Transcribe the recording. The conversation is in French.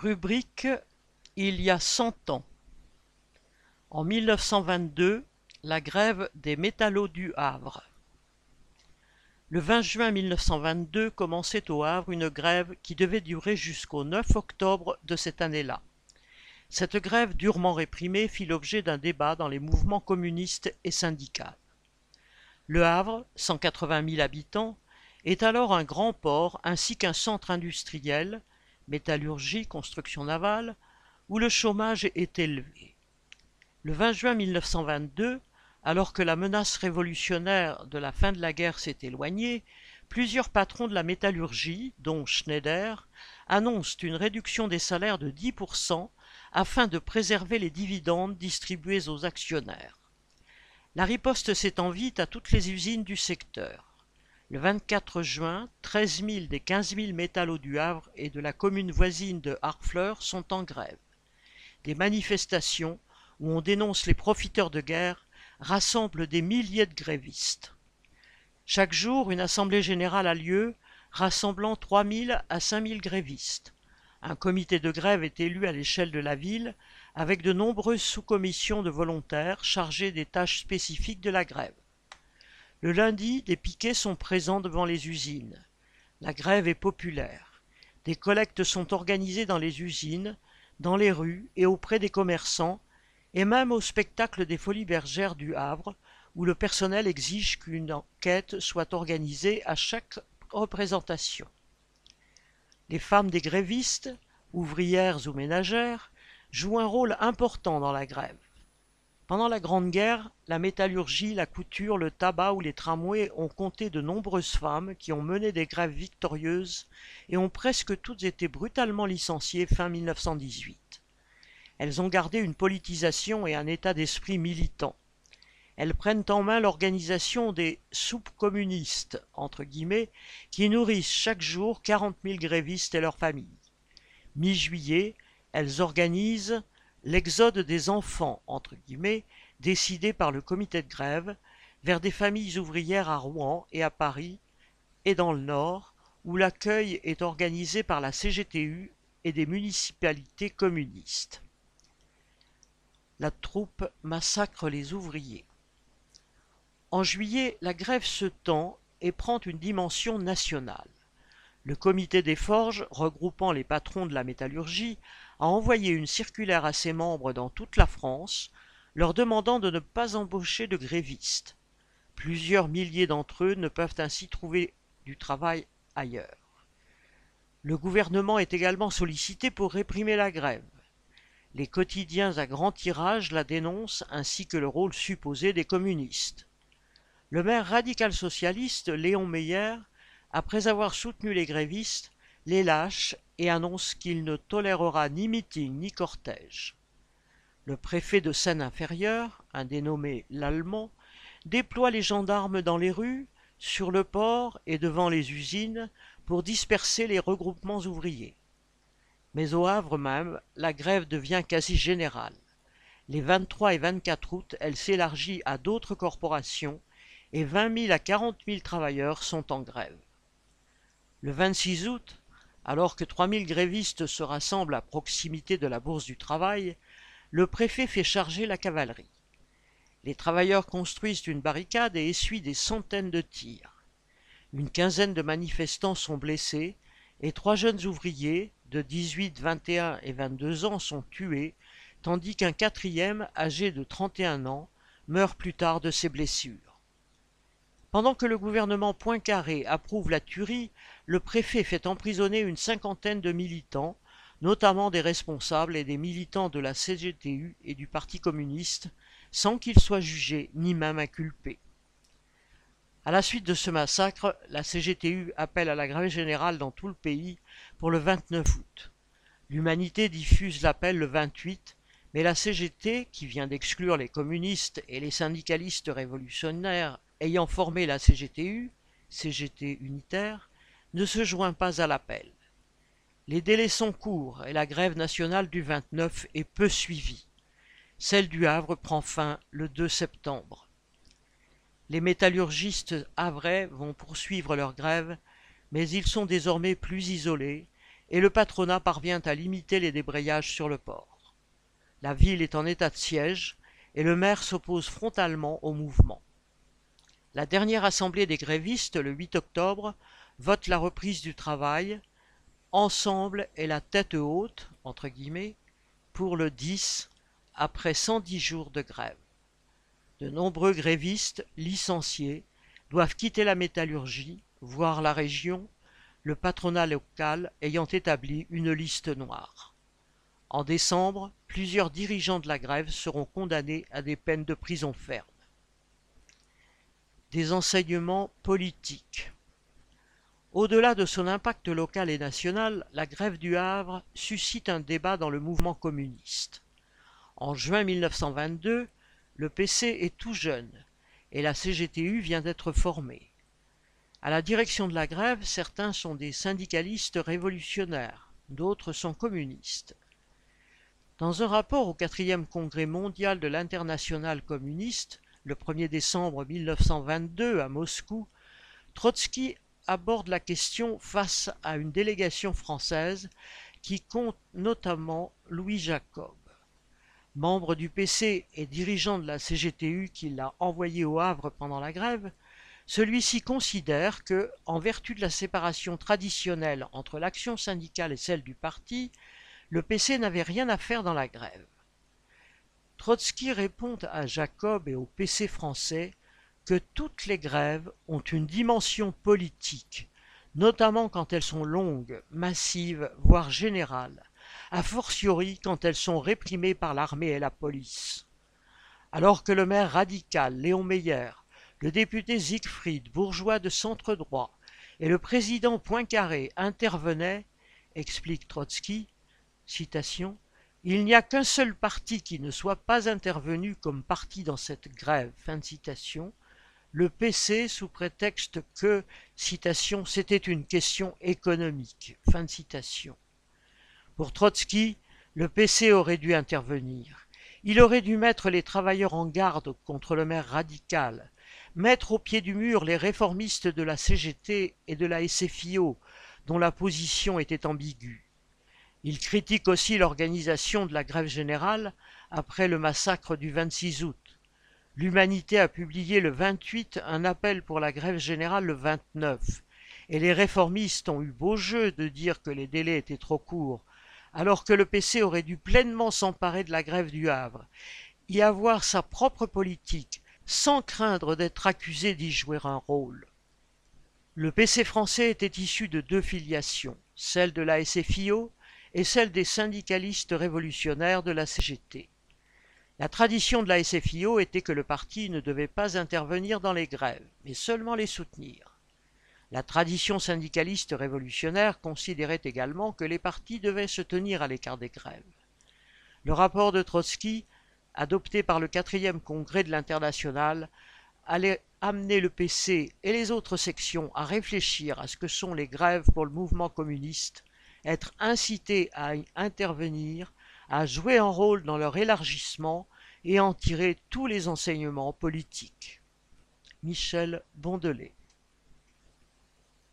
Rubrique Il y a cent ans. En 1922, la grève des métallos du Havre. Le 20 juin 1922 commençait au Havre une grève qui devait durer jusqu'au 9 octobre de cette année-là. Cette grève durement réprimée fit l'objet d'un débat dans les mouvements communistes et syndicaux. Le Havre, 180 000 habitants, est alors un grand port ainsi qu'un centre industriel, métallurgie, construction navale, où le chômage est élevé. Le 20 juin 1922, alors que la menace révolutionnaire de la fin de la guerre s'est éloignée, plusieurs patrons de la métallurgie, dont Schneider, annoncent une réduction des salaires de 10% afin de préserver les dividendes distribués aux actionnaires. La riposte s'étend vite à toutes les usines du secteur. Le 24 juin, 13 000 des 15 000 métallos du Havre et de la commune voisine de Harfleur sont en grève. Des manifestations, où on dénonce les profiteurs de guerre, rassemblent des milliers de grévistes. Chaque jour, une assemblée générale a lieu, rassemblant 3 000 à 5 000 grévistes. Un comité de grève est élu à l'échelle de la ville, avec de nombreuses sous-commissions de volontaires chargées des tâches spécifiques de la grève. Le lundi, des piquets sont présents devant les usines. La grève est populaire. Des collectes sont organisées dans les usines, dans les rues et auprès des commerçants, et même au spectacle des Folies Bergères du Havre, où le personnel exige qu'une enquête soit organisée à chaque représentation. Les femmes des grévistes, ouvrières ou ménagères, jouent un rôle important dans la grève. Pendant la Grande Guerre, la métallurgie, la couture, le tabac ou les tramways ont compté de nombreuses femmes qui ont mené des grèves victorieuses et ont presque toutes été brutalement licenciées fin 1918. Elles ont gardé une politisation et un état d'esprit militant. Elles prennent en main l'organisation des soupes communistes, entre guillemets, qui nourrissent chaque jour 40 000 grévistes et leurs familles. Mi-juillet, elles organisent l'exode des enfants, entre guillemets, décidé par le comité de grève, vers des familles ouvrières à Rouen et à Paris, et dans le Nord, où l'accueil est organisé par la CGTU et des municipalités communistes. La troupe massacre les ouvriers. En juillet, la grève se tend et prend une dimension nationale. Le comité des forges, regroupant les patrons de la métallurgie, a envoyé une circulaire à ses membres dans toute la France, leur demandant de ne pas embaucher de grévistes. Plusieurs milliers d'entre eux ne peuvent ainsi trouver du travail ailleurs. Le gouvernement est également sollicité pour réprimer la grève. Les quotidiens à grand tirage la dénoncent ainsi que le rôle supposé des communistes. Le maire radical-socialiste Léon Meyer, après avoir soutenu les grévistes, les lâche et annonce qu'il ne tolérera ni meeting ni cortège. Le préfet de Seine-Inférieure, un dénommé l'Allemand, déploie les gendarmes dans les rues, sur le port et devant les usines pour disperser les regroupements ouvriers. Mais au Havre même, la grève devient quasi générale. Les 23 et 24 août, elle s'élargit à d'autres corporations et 20 000 à 40 000 travailleurs sont en grève. Le 26 août, alors que 3000 grévistes se rassemblent à proximité de la Bourse du Travail, le préfet fait charger la cavalerie. Les travailleurs construisent une barricade et essuient des centaines de tirs. Une quinzaine de manifestants sont blessés et trois jeunes ouvriers de 18, 21 et 22 ans sont tués, tandis qu'un quatrième, âgé de 31 ans, meurt plus tard de ses blessures. Pendant que le gouvernement Poincaré approuve la tuerie, le préfet fait emprisonner une cinquantaine de militants, notamment des responsables et des militants de la CGTU et du Parti communiste, sans qu'ils soient jugés ni même inculpés. À la suite de ce massacre, la CGTU appelle à la grève générale dans tout le pays pour le 29 août. L'Humanité diffuse l'appel le 28, mais la CGT, qui vient d'exclure les communistes et les syndicalistes révolutionnaires ayant formé la CGTU, CGT unitaire, ne se joint pas à l'appel. Les délais sont courts et la grève nationale du 29 est peu suivie. Celle du Havre prend fin le 2 septembre. Les métallurgistes havrais vont poursuivre leur grève, mais ils sont désormais plus isolés et le patronat parvient à limiter les débrayages sur le port. La ville est en état de siège et le maire s'oppose frontalement au mouvement. La dernière assemblée des grévistes, le 8 octobre, vote la reprise du travail. Ensemble et la tête haute, entre guillemets, pour le 10, après 110 jours de grève. De nombreux grévistes, licenciés, doivent quitter la métallurgie, voire la région, le patronat local ayant établi une liste noire. En décembre, plusieurs dirigeants de la grève seront condamnés à des peines de prison ferme. Des enseignements politiques. Au-delà de son impact local et national, la grève du Havre suscite un débat dans le mouvement communiste. En juin 1922, le PC est tout jeune et la CGTU vient d'être formée. À la direction de la grève, certains sont des syndicalistes révolutionnaires, d'autres sont communistes. Dans un rapport au quatrième congrès mondial de l'internationale communiste, le 1er décembre 1922 à Moscou, Trotsky aborde la question face à une délégation française qui compte notamment Louis Jacob. Membre du PC et dirigeant de la CGTU qui l'a envoyé au Havre pendant la grève, celui-ci considère que, en vertu de la séparation traditionnelle entre l'action syndicale et celle du parti, le PC n'avait rien à faire dans la grève. Trotsky répond à Jacob et au PC français que toutes les grèves ont une dimension politique, notamment quand elles sont longues, massives, voire générales, a fortiori quand elles sont réprimées par l'armée et la police. Alors que le maire radical Léon Meyer, le député Siegfried, bourgeois de centre droit, et le président Poincaré intervenaient, explique Trotsky, Citation Il n'y a qu'un seul parti qui ne soit pas intervenu comme parti dans cette grève. Fin citation. Le PC sous prétexte que, citation, c'était une question économique. Pour Trotsky, le PC aurait dû intervenir. Il aurait dû mettre les travailleurs en garde contre le maire radical, mettre au pied du mur les réformistes de la CGT et de la SFIO, dont la position était ambiguë. Il critique aussi l'organisation de la grève générale après le massacre du 26 août. L'Humanité a publié le 28 un appel pour la grève générale le 29, et les réformistes ont eu beau jeu de dire que les délais étaient trop courts, alors que le PC aurait dû pleinement s'emparer de la grève du Havre, y avoir sa propre politique, sans craindre d'être accusé d'y jouer un rôle. Le PC français était issu de deux filiations, celle de la SFIO et celle des syndicalistes révolutionnaires de la CGT. La tradition de la SFIO était que le parti ne devait pas intervenir dans les grèves, mais seulement les soutenir. La tradition syndicaliste révolutionnaire considérait également que les partis devaient se tenir à l'écart des grèves. Le rapport de Trotsky, adopté par le quatrième congrès de l'Internationale, allait amener le PC et les autres sections à réfléchir à ce que sont les grèves pour le mouvement communiste être incités à y intervenir, à jouer un rôle dans leur élargissement et en tirer tous les enseignements politiques. Michel Bondelet